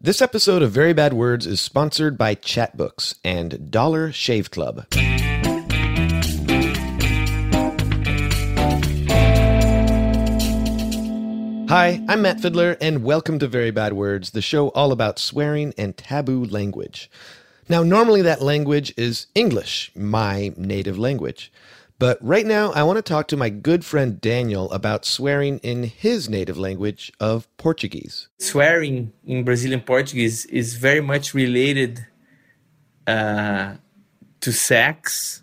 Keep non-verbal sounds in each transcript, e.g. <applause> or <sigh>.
This episode of Very Bad Words is sponsored by Chatbooks and Dollar Shave Club. Hi, I'm Matt Fiddler, and welcome to Very Bad Words, the show all about swearing and taboo language. Now, normally that language is English, my native language. But right now, I want to talk to my good friend Daniel about swearing in his native language of Portuguese. Swearing in Brazilian Portuguese is very much related uh, to sex.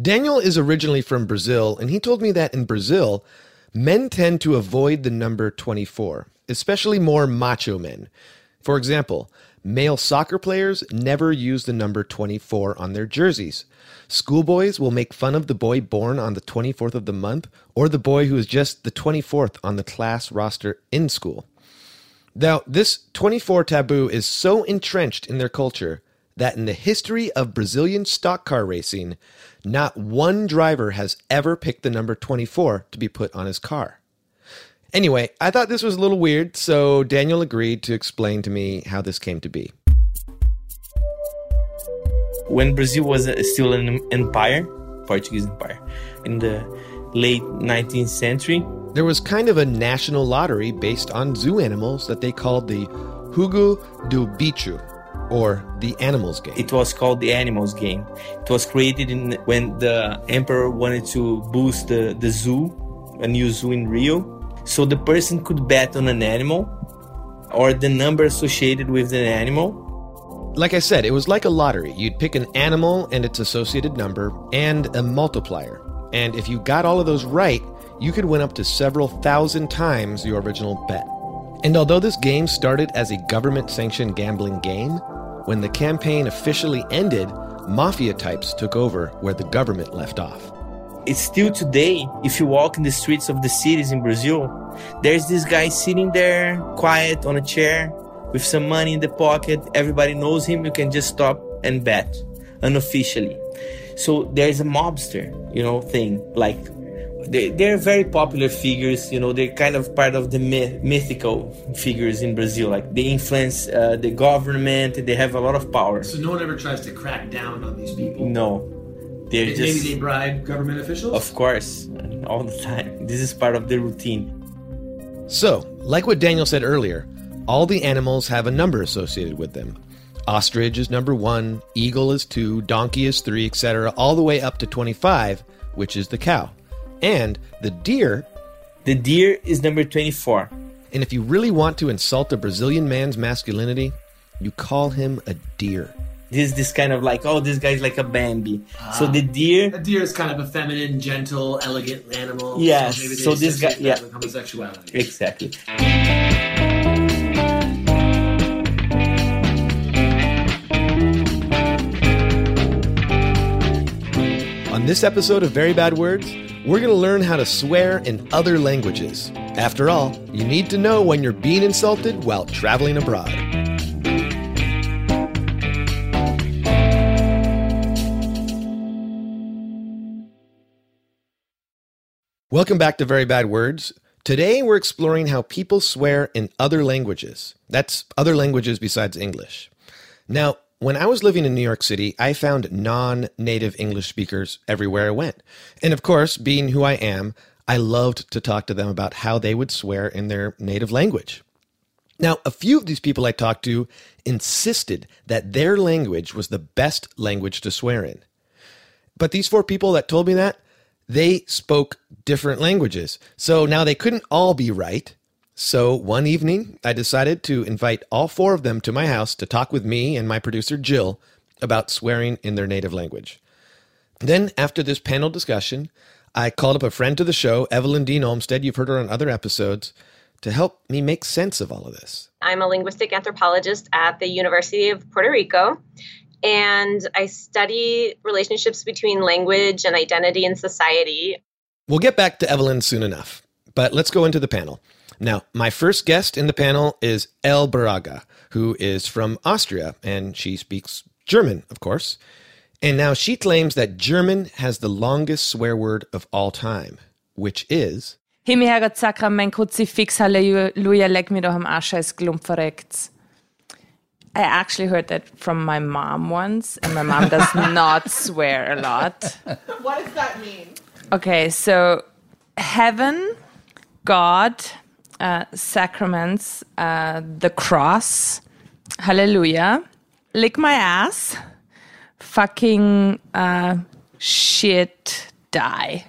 Daniel is originally from Brazil, and he told me that in Brazil, men tend to avoid the number 24, especially more macho men. For example, Male soccer players never use the number 24 on their jerseys. Schoolboys will make fun of the boy born on the 24th of the month or the boy who is just the 24th on the class roster in school. Now, this 24 taboo is so entrenched in their culture that in the history of Brazilian stock car racing, not one driver has ever picked the number 24 to be put on his car. Anyway, I thought this was a little weird, so Daniel agreed to explain to me how this came to be. When Brazil was uh, still an empire, Portuguese empire, in the late 19th century, there was kind of a national lottery based on zoo animals that they called the Jogo do Bicho, or the Animals Game. It was called the Animals Game. It was created in, when the emperor wanted to boost the, the zoo, a new zoo in Rio so the person could bet on an animal or the number associated with an animal. Like I said, it was like a lottery. You'd pick an animal and its associated number and a multiplier. And if you got all of those right, you could win up to several thousand times your original bet. And although this game started as a government sanctioned gambling game, when the campaign officially ended, mafia types took over where the government left off it's still today if you walk in the streets of the cities in brazil there's this guy sitting there quiet on a chair with some money in the pocket everybody knows him you can just stop and bet unofficially so there's a mobster you know thing like they, they're very popular figures you know they're kind of part of the myth, mythical figures in brazil like they influence uh, the government they have a lot of power so no one ever tries to crack down on these people no they're maybe just, they bribe government officials? Of course, all the time. This is part of the routine. So, like what Daniel said earlier, all the animals have a number associated with them. Ostrich is number one, eagle is two, donkey is three, etc., all the way up to 25, which is the cow. And the deer. The deer is number 24. And if you really want to insult a Brazilian man's masculinity, you call him a deer this this kind of like oh this guy's like a Bambi. so the ah. deer. A deer is kind of a feminine, gentle, elegant animal. Yes. So, so this guy, yeah, homosexuality. Exactly. On this episode of Very Bad Words, we're going to learn how to swear in other languages. After all, you need to know when you're being insulted while traveling abroad. Welcome back to Very Bad Words. Today we're exploring how people swear in other languages. That's other languages besides English. Now, when I was living in New York City, I found non native English speakers everywhere I went. And of course, being who I am, I loved to talk to them about how they would swear in their native language. Now, a few of these people I talked to insisted that their language was the best language to swear in. But these four people that told me that, they spoke different languages. So now they couldn't all be right. So one evening, I decided to invite all four of them to my house to talk with me and my producer Jill about swearing in their native language. Then, after this panel discussion, I called up a friend to the show, Evelyn Dean Olmsted. You've heard her on other episodes to help me make sense of all of this. I'm a linguistic anthropologist at the University of Puerto Rico, and I study relationships between language and identity in society. We'll get back to Evelyn soon enough, but let's go into the panel. Now, my first guest in the panel is El Baraga, who is from Austria, and she speaks German, of course. And now she claims that German has the longest swear word of all time, which is. Himmel, Herrgott, Sakrament, Kruzifix, Halleluja, leck mir doch am Arsch, als Glumpf verreckt's. I actually heard that from my mom once, and my mom does <laughs> not swear a lot. What does that mean? Okay, so heaven, God, uh, sacraments, uh, the cross, hallelujah, lick my ass, fucking uh, shit, die.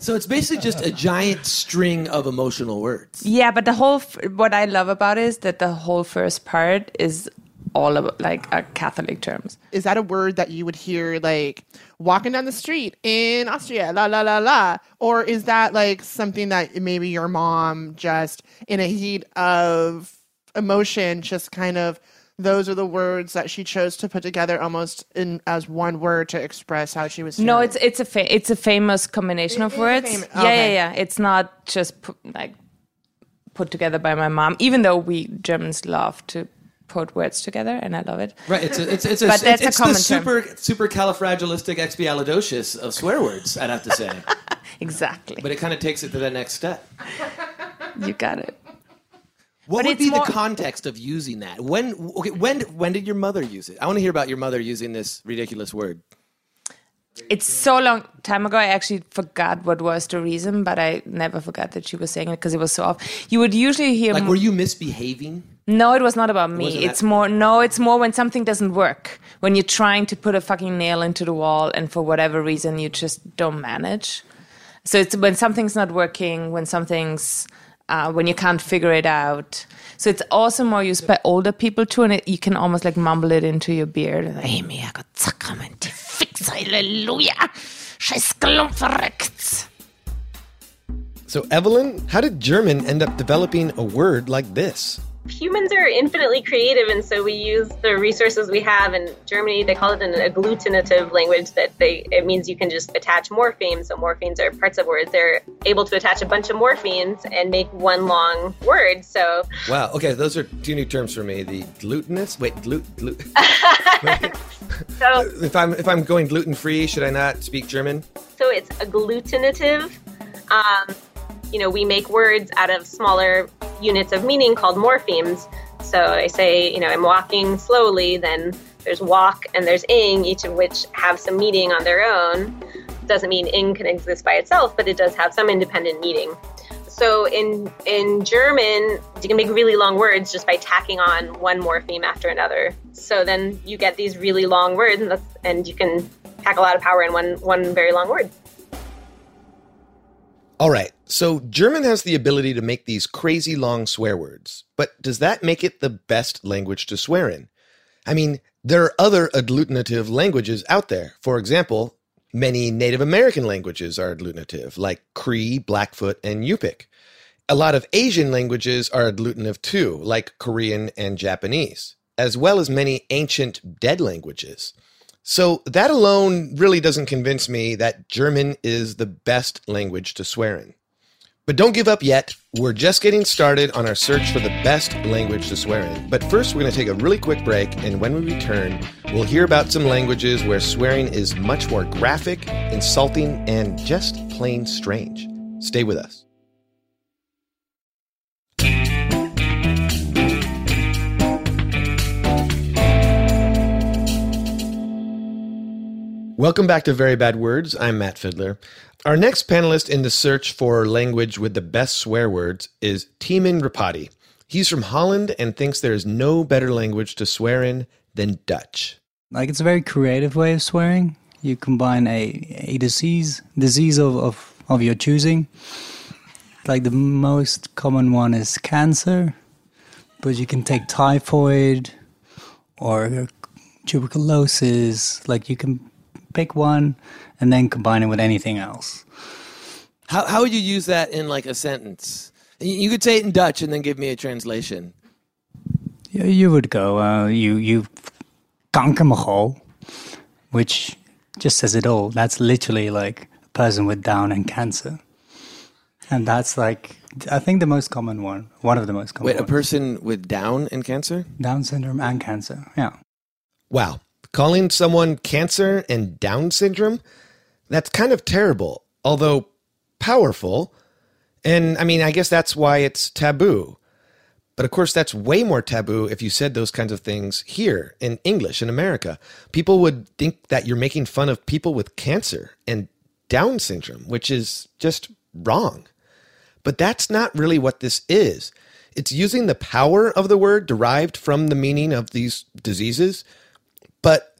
So it's basically just a giant string of emotional words. Yeah, but the whole f- what I love about it is that the whole first part is all about like uh, Catholic terms. Is that a word that you would hear like walking down the street in Austria, la la la la? Or is that like something that maybe your mom just in a heat of emotion just kind of those are the words that she chose to put together almost in as one word to express how she was feeling. No, it's it's a fa- it's a famous combination It of words. fam- Yeah, okay. yeah, yeah. It's not just pu- like put together by my mom. Even though we Germans love to put words together, and I love it. Right. It's a, it's it's a, But that's it's, a common the term. super super califragilisticexpialidocious of swear words. I'd have to say, <laughs> Exactly. but it kind of takes it to the next step. you got it. What But would be more- the context of using that? When okay, when when did your mother use it? I want to hear about your mother using this ridiculous word. It's so long time ago. I actually forgot what was the reason, but I never forgot that she was saying it because it was so off. You would usually hear. Like, were you misbehaving? No, it was not about me. wasn't It's that- more no, it's more when something doesn't work. When you're trying to put a fucking nail into the wall and for whatever reason you just don't manage. So it's when something's not working, when something's uh, when you can't figure it out. So it's also more used by older people too, and it, you can almost like mumble it into your beard. Like, hey, mir Gott, Sakrament, fix, Halleluja, scheiß Klump. So Evelyn, how did German end up developing a word like this? Humans are infinitely creative and so we use the resources we have in germany they call it an agglutinative language that they it means you can just attach morphemes so morphemes are parts of words they're able to attach a bunch of morphemes and make one long word so Wow. Okay, those are two new terms for me. The glutinous. Wait, glut. glut <laughs> so if I'm if I'm going gluten free, should I not speak German? so it's agglutinative um, you know we make words out of smaller units of meaning called morphemes. So i say you know i'm walking slowly then there's walk and there's ing each of which have some meaning on their own. Doesn't mean ing can exist by itself but it does have some independent meaning. So in in german you can make really long words just by tacking on one morpheme after another. So then you get these really long words and, and you can pack a lot of power in one one very long word All right. So German has the ability to make these crazy long swear words, but does that make it the best language to swear in? I mean, there are other agglutinative languages out there. For example, many Native American languages are agglutinative, like Cree, Blackfoot, and Yupik. A lot of Asian languages are agglutinative too, like Korean and Japanese, as well as many ancient dead languages. So that alone really doesn't convince me that German is the best language to swear in. But don't give up yet. We're just getting started on our search for the best language to swear in. But first, we're going to take a really quick break, and when we return, we'll hear about some languages where swearing is much more graphic, insulting, and just plain strange. Stay with us. Welcome back to Very Bad Words. I'm Matt Fiddler. Our next panelist in the search for language with the best swear words is Timan Rapati. He's from Holland and thinks there is no better language to swear in than Dutch. Like it's a very creative way of swearing. You combine a, a disease disease of, of, of your choosing. Like the most common one is cancer, but you can take typhoid or tuberculosis. Like you can pick one and then combine it with anything else. How, how would you use that in like a sentence? You could say it in Dutch and then give me a translation. You, you would go, uh, you you kankermogol, which just says it all. That's literally like a person with Down and cancer, and that's like I think the most common one, one of the most common. Wait, a person with Down and cancer? Down syndrome and cancer. Yeah, Wow. Calling someone cancer and Down syndrome? That's kind of terrible, although powerful. And I mean, I guess that's why it's taboo. But of course, that's way more taboo if you said those kinds of things here in English in America. People would think that you're making fun of people with cancer and Down syndrome, which is just wrong. But that's not really what this is. It's using the power of the word derived from the meaning of these diseases. But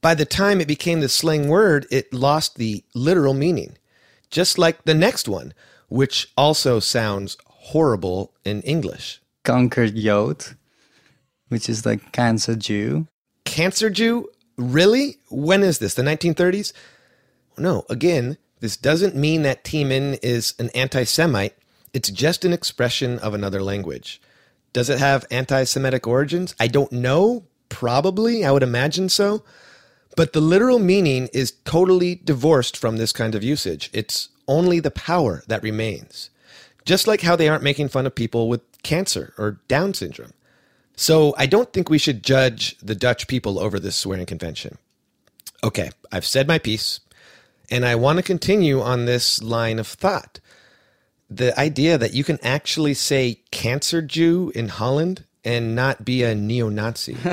by the time it became the slang word, it lost the literal meaning. Just like the next one, which also sounds horrible in English. Kankerjood, which is like cancer Jew. Cancer Jew? Really? When is this? The 1930s? No, again, this doesn't mean that Tiemann is an anti Semite. It's just an expression of another language. Does it have anti Semitic origins? I don't know. Probably. I would imagine so. But the literal meaning is totally divorced from this kind of usage. It's only the power that remains. Just like how they aren't making fun of people with cancer or Down syndrome. So I don't think we should judge the Dutch people over this swearing convention. Okay, I've said my piece, and I want to continue on this line of thought. The idea that you can actually say cancer Jew in Holland and not be a neo-Nazi. <laughs>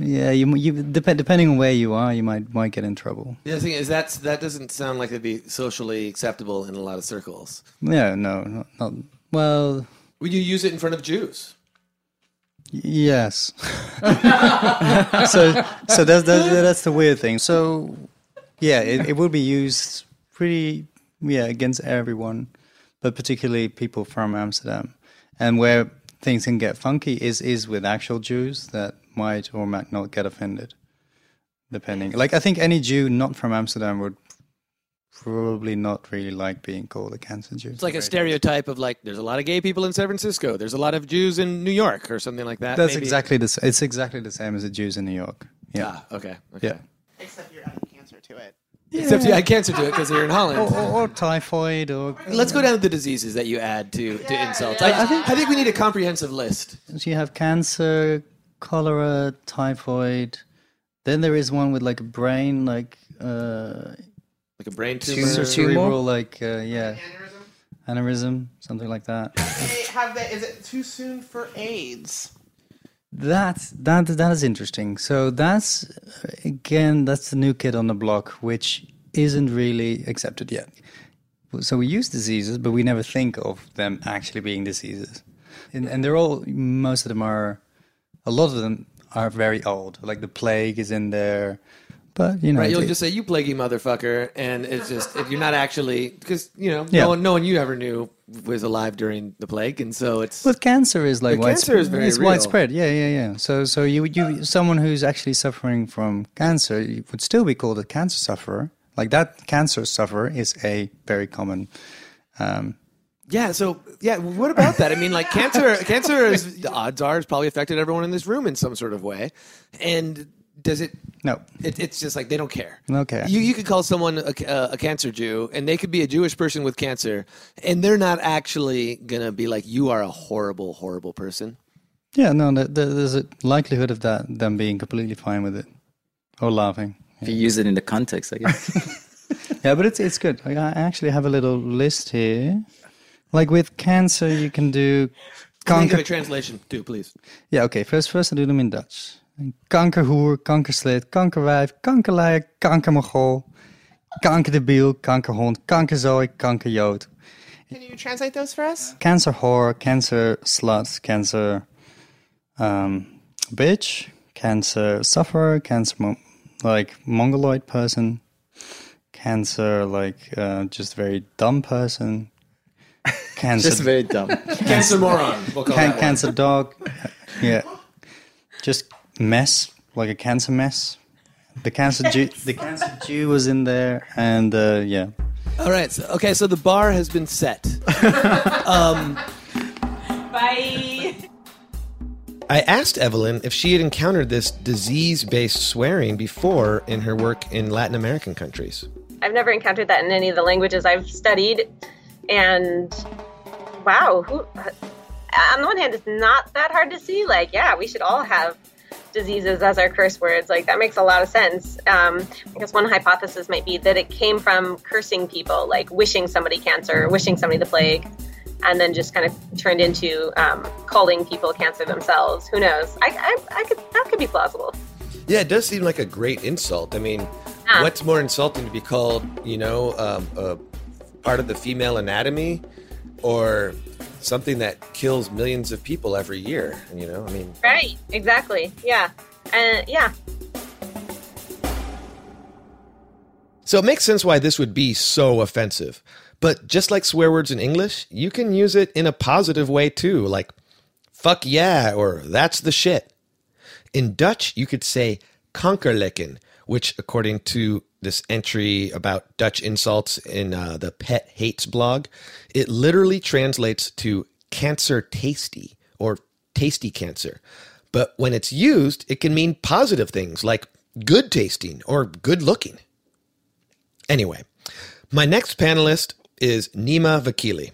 Yeah, you you depend depending on where you are, you might might get in trouble. The other thing is that's that doesn't sound like it'd be socially acceptable in a lot of circles. Yeah, no, not, not well. Would you use it in front of Jews? Yes. <laughs> so so that's, that's that's the weird thing. So yeah, it, it will be used pretty yeah against everyone, but particularly people from Amsterdam. And where things can get funky is is with actual Jews that might or might not get offended, depending. Like I think any Jew not from Amsterdam would probably not really like being called a cancer Jew. It's like a stereotype of like there's a lot of gay people in San Francisco, there's a lot of Jews in New York or something like that. That's maybe. exactly the s- it's exactly the same as the Jews in New York. Yeah. Ah, okay. okay. Yeah. Except you're adding cancer to it. Except you had cancer to it because you're in Holland. Or, or, or typhoid or Let's go down to the diseases that you add to, to insults. I, I think I think we need a comprehensive list. So you have cancer, cholera, typhoid. Then there is one with like a brain, like uh, Like a brain tumor, tumor. cerebral, like uh, yeah, Aneurysm? aneurysm, something like that. They have that. Is it too soon for AIDS? That that that is interesting. So that's again, that's the new kid on the block, which isn't really accepted yet. So we use diseases, but we never think of them actually being diseases. And, and they're all, most of them are, a lot of them are very old. Like the plague is in there, but you know, Right, you'll just say you plaguey motherfucker, and it's just if you're not actually because you know Yeah. no one, no one you ever knew was alive during the plague, and so it's But cancer is like widespread. cancer is very it's real. widespread. Yeah, yeah, yeah. So, so you, you, someone who's actually suffering from cancer you would still be called a cancer sufferer. Like that cancer sufferer is a very common. Um, yeah. So yeah, what about that? I mean, like cancer, <laughs> cancer is the odds are it's probably affected everyone in this room in some sort of way, and does it? no, It, it's just like they don't care. Okay. You you could call someone a, a, a cancer Jew, and they could be a Jewish person with cancer, and they're not actually gonna be like you are a horrible, horrible person. yeah, no. th- th- There's a likelihood of that them being completely fine with it or laughing. If you use it in the context, I guess. <laughs> Yeah, but it's it's good. I I actually have a little list here. Like with cancer, you can do Can you give kanker. a translation too, please? Yeah. Okay. First, first I do them in Dutch. Kankerhoer, kankerslit, kankerwijf, kankerleier, kankermogol, kankerdebiel, kankerhond, kankerzooi, kankerjood. Can you translate those for us? Cancer whore, cancer slut, cancer um, bitch, cancer sufferer, cancer mo- like mongoloid person, cancer like uh, just very dumb person, <laughs> cancer Just very dumb. <laughs> Cancer moron. We'll call Can- that one. cancer dog. Yeah. Just mess, like a cancer mess. The cancer Jew, <laughs> the cancer Jew was in there, and uh, yeah, All right. So, okay. So the bar has been set. <laughs> um, Bye. I asked Evelyn if she had encountered this disease based swearing before in her work in Latin American countries. I've never encountered that in any of the languages I've studied. And wow, who, on the one hand, it's not that hard to see. Like, yeah, we should all have diseases as our curse words. Like, that makes a lot of sense. Um, I guess one hypothesis might be that it came from cursing people, like wishing somebody cancer wishing somebody the plague. and then just kind of turned into um, calling people cancer themselves. Who knows? I, I, I could that could be plausible. Yeah, it does seem like a great insult. I mean, Yeah. what's more insulting to be called, you know, um, a part of the female anatomy or something that kills millions of people every year? You know, I mean, Right. Exactly. Yeah. And yeah. So it makes sense why this would be so offensive. But just like swear words in English, you can use it in a positive way too, like fuck yeah or that's the shit. In Dutch, you could say kankerlekker, which according to this entry about Dutch insults in uh, the Pet Hates blog, it literally translates to cancer tasty or tasty cancer. But when it's used, it can mean positive things like good tasting or good looking. Anyway, my next panelist is Nima Vakili.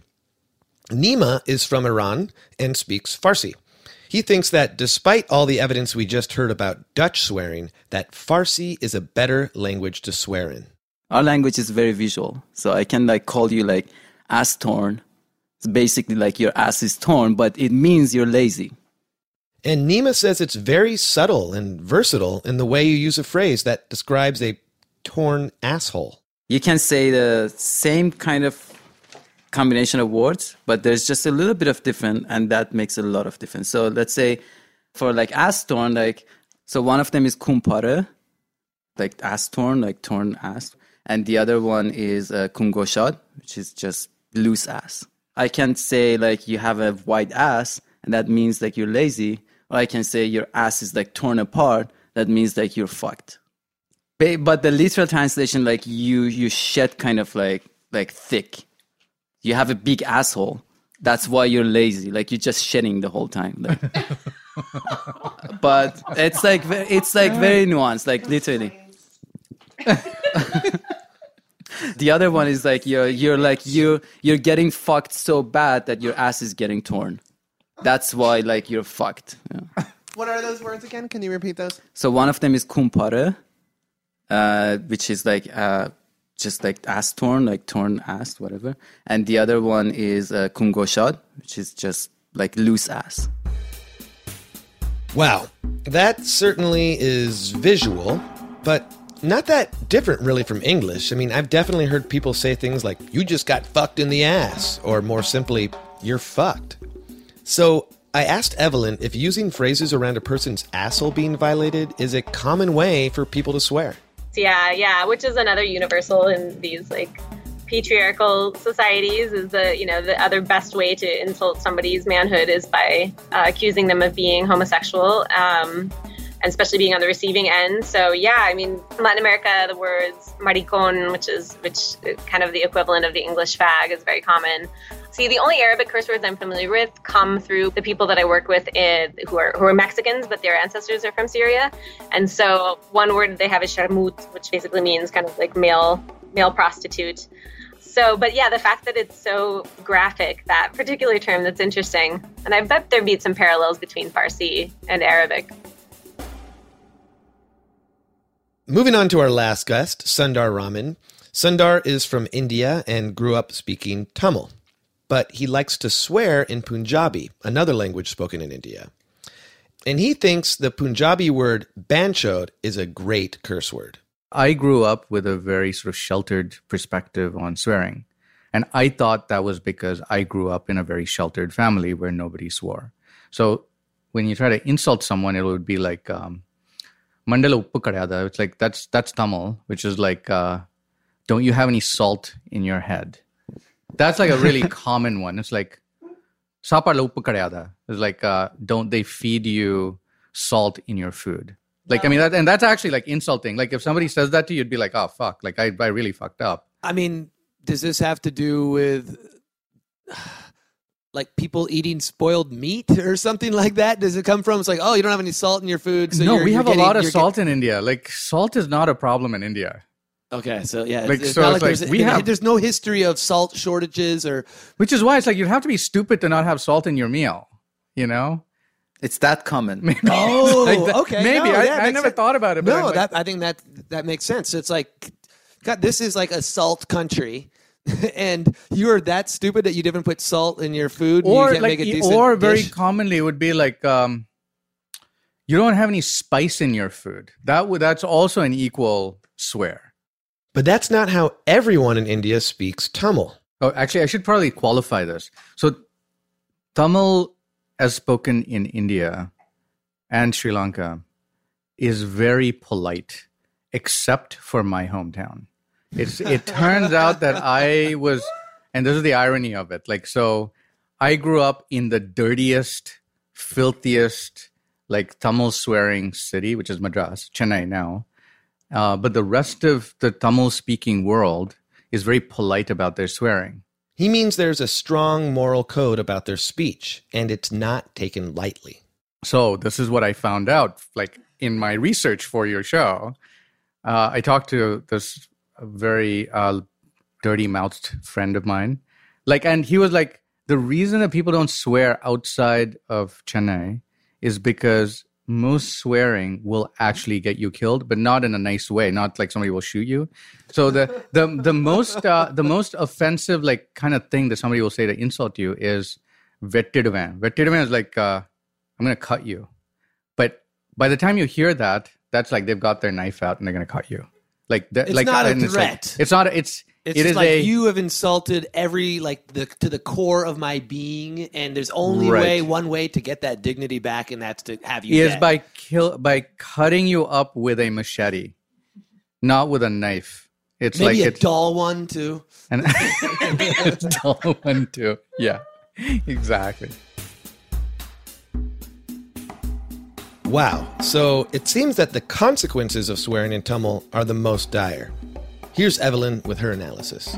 Nima is from Iran and speaks Farsi. He thinks that despite all the evidence we just heard about Dutch swearing, that Farsi is a better language to swear in. Our language is very visual, so I can like call you like ass torn. It's basically like your ass is torn, but it means you're lazy. And Nima says it's very subtle and versatile in the way you use a phrase that describes a torn asshole. You can say the same kind of combination of words, but there's just a little bit of different, and that makes a lot of difference. So let's say for like ass torn, like so one of them is kumpare, like ass torn, like torn ass, and the other one is uh, kungoshad, which is just loose ass. I can say like you have a white ass, and that means like you're lazy, or I can say your ass is like torn apart, that means like you're fucked. But the literal translation like you you shed kind of like like thick you have a big asshole. That's why you're lazy. Like you're just shitting the whole time. Like <laughs> but it's like it's like very nuanced like literally. <laughs> the other one is like you're you're like you you're getting fucked so bad that your ass is getting torn. That's why like you're fucked. Yeah. What are those words again? Can you repeat those? So one of them is kumpare, uh, which is like uh, just like ass torn, like torn ass, whatever. And the other one is uh, kungoshad, which is just like loose ass. Wow, that certainly is visual, but not that different really from English. I mean, I've definitely heard people say things like, you just got fucked in the ass, or more simply, you're fucked. So I asked Evelyn if using phrases around a person's asshole being violated is a common way for people to swear. Yeah, yeah, which is another universal in these like patriarchal societies is the you know the other best way to insult somebody's manhood is by uh, accusing them of being homosexual. Um, and especially being on the receiving end so yeah i mean in latin america the words maricon which is which kind of the equivalent of the english fag is very common see the only arabic curse words i'm familiar with come through the people that i work with in, who are who are mexicans but their ancestors are from syria and so one word they have is sharmut which basically means kind of like male male prostitute so, but yeah, the fact that it's so graphic, that particular term, that's interesting. And I bet there'd be some parallels between Farsi and Arabic. Moving on to our last guest, Sundar Raman. Sundar is from India and grew up speaking Tamil, but he likes to swear in Punjabi, another language spoken in India. And he thinks the Punjabi word banchod is a great curse word. I grew up with a very sort of sheltered perspective on swearing. And I thought that was because I grew up in a very sheltered family where nobody swore. So when you try to insult someone, it would be like um, Mandala uppu kadayada. It's like that's that's Tamil, which is like uh, don't you have any salt in your head? That's like a really <laughs> common one. It's like Sapala uppu kadayada. It's like uh, don't they feed you salt in your food? Like I mean, that, and that's actually like insulting. Like if somebody says that to you, you'd be like, "Oh fuck!" Like I, I really fucked up. I mean, does this have to do with like people eating spoiled meat or something like that? Does it come from? It's like, oh, you don't have any salt in your food. So no, you're- we you're have getting- a lot of you're salt in India. Like salt is not a problem in India, okay, so yeah, Like, it's so not it's like, like there's, we have- there's no history of salt shortages or which is why it's like you'd have to be stupid to not have salt in your meal. You know? It's that common. Maybe. Oh, <laughs> Like that- okay. Maybe No, I, yeah, I never sense. thought about it. But no, I'm like, that I think that that makes sense. It's like, God, this is like a salt country. <laughs> and you are that stupid that you didn't put salt in your food, and you or can't like, make a decent or very dish? commonly it would be like, um, you don't have any spice in your food. That would that's also an equal swear. But that's not how everyone in India speaks Tamil. Oh, actually, I should probably qualify this. So, Tamil, as spoken in India and Sri Lanka, is very polite, except for my hometown. It's, it turns out that I was, and this is the irony of it. Like, so I grew up in the dirtiest, filthiest, like Tamil swearing city, which is Madras, Chennai now. Uh, but the rest of the Tamil speaking world is very polite about their swearing. He means there's a strong moral code about their speech, and it's not taken lightly. So this is what I found out, like in my research for your show. Uh, I talked to this very uh, dirty-mouthed friend of mine, like, and he was like, the reason that people don't swear outside of Chennai is because most swearing will actually get you killed, but not in a nice way. Not like somebody will shoot you. So the the the most uh, the most offensive like kind of thing that somebody will say to insult you is vettiduvan. Vettiduvan is like uh, I'm gonna cut you. But by the time you hear that, that's like they've got their knife out and they're gonna cut you. Like that, It's like not a and it's like- threat. It's, not. A, it's It's it is like a you have insulted every like the to the core of my being, and there's only Right. way one way to get that dignity back, and that's to have you. is dead. by kill by cutting you up with a machete, not with a knife. It's maybe like a it's dull one too. and <laughs> it's dull one too. Yeah, <laughs> exactly. Wow. So it seems that the consequences of swearing in Tamil are the most dire. Here's Evelyn with her analysis.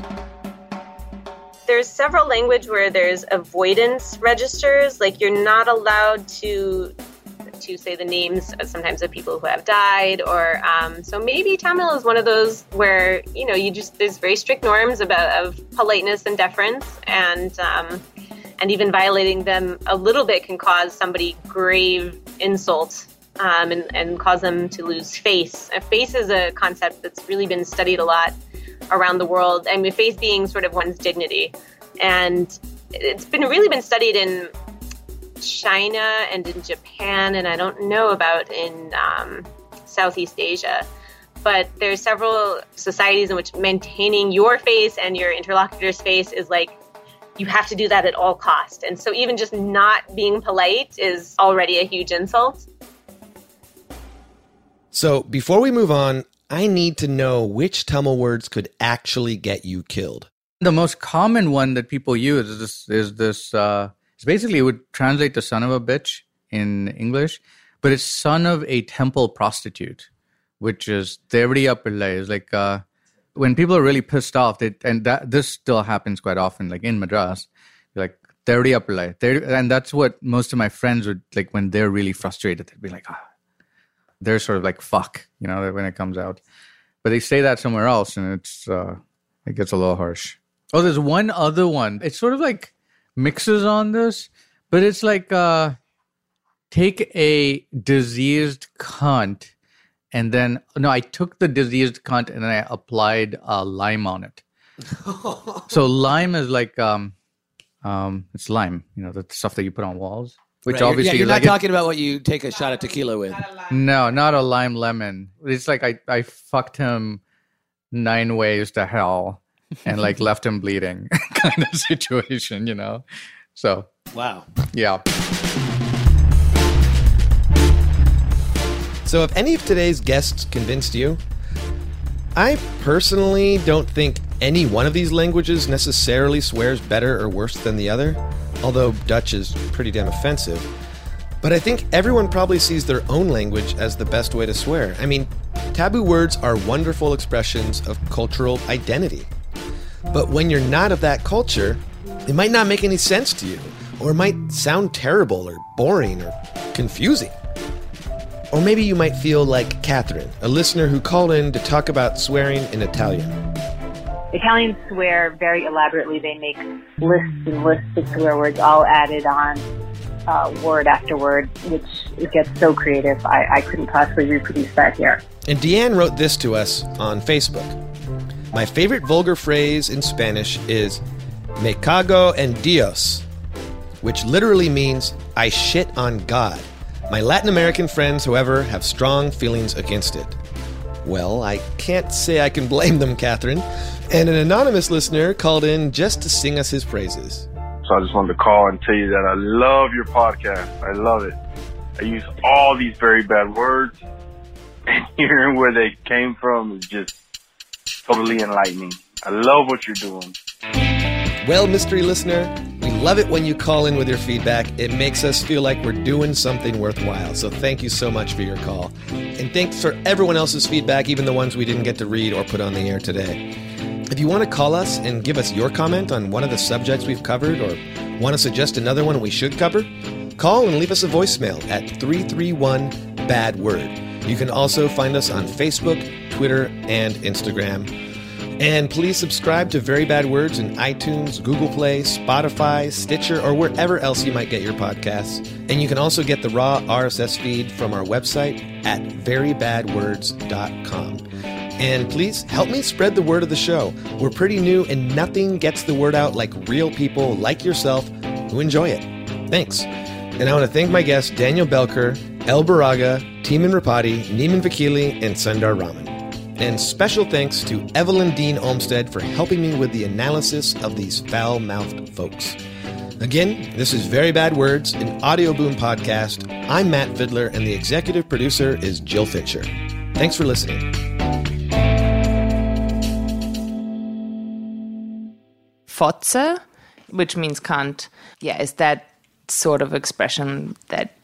there's several language where there's avoidance registers like you're not allowed to to say the names sometimes of people who have died or um, so maybe tamil is one of those where you know you just there's very strict norms about of politeness and deference and um, and even violating them a little bit can cause somebody grave insult um, and, and cause them to lose face. A face is a concept that's really been studied a lot around the world. I mean, face being sort of one's dignity, and it's been really been studied in China and in Japan, and I don't know about in um, Southeast Asia. But there's several societies in which maintaining your face and your interlocutor's face is like you have to do that at all cost. And so even just not being polite is already a huge insult. So before we move on, I need to know which Tamil words could actually get you killed. The most common one that people use is this. Is this? Uh, it's basically it would translate to "son of a bitch" in English, but it's "son of a temple prostitute," which is Devriya Pillai. Is like uh, when people are really pissed off. They, and that this still happens quite often. Like in Madras, like Devriya Pillai, They- and that's what most of my friends would like when they're really frustrated. They'd be like, ah, they're sort of like fuck, you know, when it comes out. But they say that somewhere else, and it's uh, it gets a little harsh. Oh, there's one other one. It's sort of like mixes on this, but it's like uh, take a diseased cunt, and then no, I took the diseased cunt and I applied uh, lime on it. <laughs> so lime is like um, um, it's lime, you know, the stuff that you put on walls. Which Right, you're- obviously yeah, you're like not it- talking about what you take a shot of tequila with. no, not a lime lemon. It's like I, I fucked him nine ways to hell and like <laughs> left him bleeding <laughs> kind of situation, you know? So, Wow. yeah. So if any of today's guests convinced you, I personally don't think any one of these languages necessarily swears better or worse than the other, although Dutch is pretty damn offensive. But I think everyone probably sees their own language as the best way to swear. I mean, taboo words are wonderful expressions of cultural identity. But when you're not of that culture, it might not make any sense to you, or it might sound terrible or boring or confusing. Or maybe you might feel like Catherine, a listener who called in to talk about swearing in Italian. Italians swear very elaborately. They make lists and lists of swear words all added on uh, word after word, which it gets so creative. I, I couldn't possibly reproduce that here. And Deanne wrote this to us on Facebook. My favorite vulgar phrase in Spanish is me cago en Dios, which literally means I shit on God. My Latin American friends, however, have strong feelings against it. Well, I can't say I can blame them, Catherine. And an anonymous listener called in just to sing us his praises. So I just wanted to call and tell you that I love your podcast. I love it. I use all these very bad words, and <laughs> hearing where they came from is just totally enlightening. I love what you're doing. Well, mystery listener, we love it when you call in with your feedback. It makes us feel like we're doing something worthwhile. So thank you so much for your call. And thanks for everyone else's feedback, even the ones we didn't get to read or put on the air today. If you want to call us and give us your comment on one of the subjects we've covered or want to suggest another one we should cover, call and leave us a voicemail at 331 Bad Word. You can also find us on Facebook, Twitter, and Instagram. And please subscribe to Very Bad Words in iTunes, Google Play, Spotify, Stitcher, or wherever else you might get your podcasts. And you can also get the raw RSS feed from our website at verybadwords.com. And please help me spread the word of the show. We're pretty new and nothing gets the word out like real people like yourself who enjoy it. Thanks. And I want to thank my guests Daniel Belker, El Baraga, Timan Rapati, Nima Vakili, and Sundar Raman. And special thanks to Evelyn Dean Olmsted for helping me with the analysis of these foul mouthed folks. Again, this is Very Bad Words, an Audioboom podcast. I'm Matt Fiddler, and the executive producer is Jill Fincher. Thanks for listening. Fotze, which means cunt, yeah, is that sort of expression that.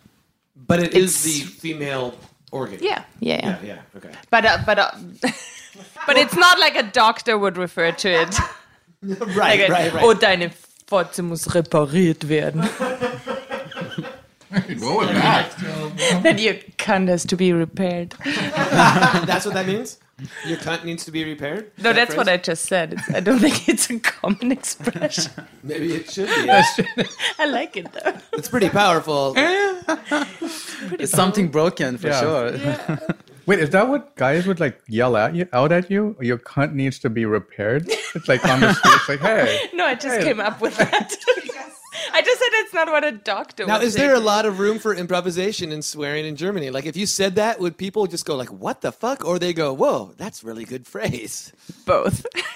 But it is the female organ. Yeah, yeah, yeah. yeah. Okay. But uh, but uh, <laughs> but it's not like a doctor would refer to it. <laughs> Right, like a, right, right. Oh, deine Fotze muss repariert werden. What was that? <laughs> that your cunt has to be repaired. That's what that means? <laughs> Your cunt needs to be repaired? No, that's what I just said. It's, I don't <laughs> think it's a common expression. <laughs> Maybe it should be. I like it though. It's pretty powerful. It's something broken for Yeah. sure. Wait, is that what guys would like yell at you out at you? Your cunt needs to be repaired. It's like on the street. It's like, hey, No, I just came up with that. I just said it's not what a doctor Now, would is say. there a lot of room for improvisation and swearing in Germany? Like, if you said that, would people just go like, "What the fuck," or they go, "Whoa, that's really good phrase"? both? <laughs>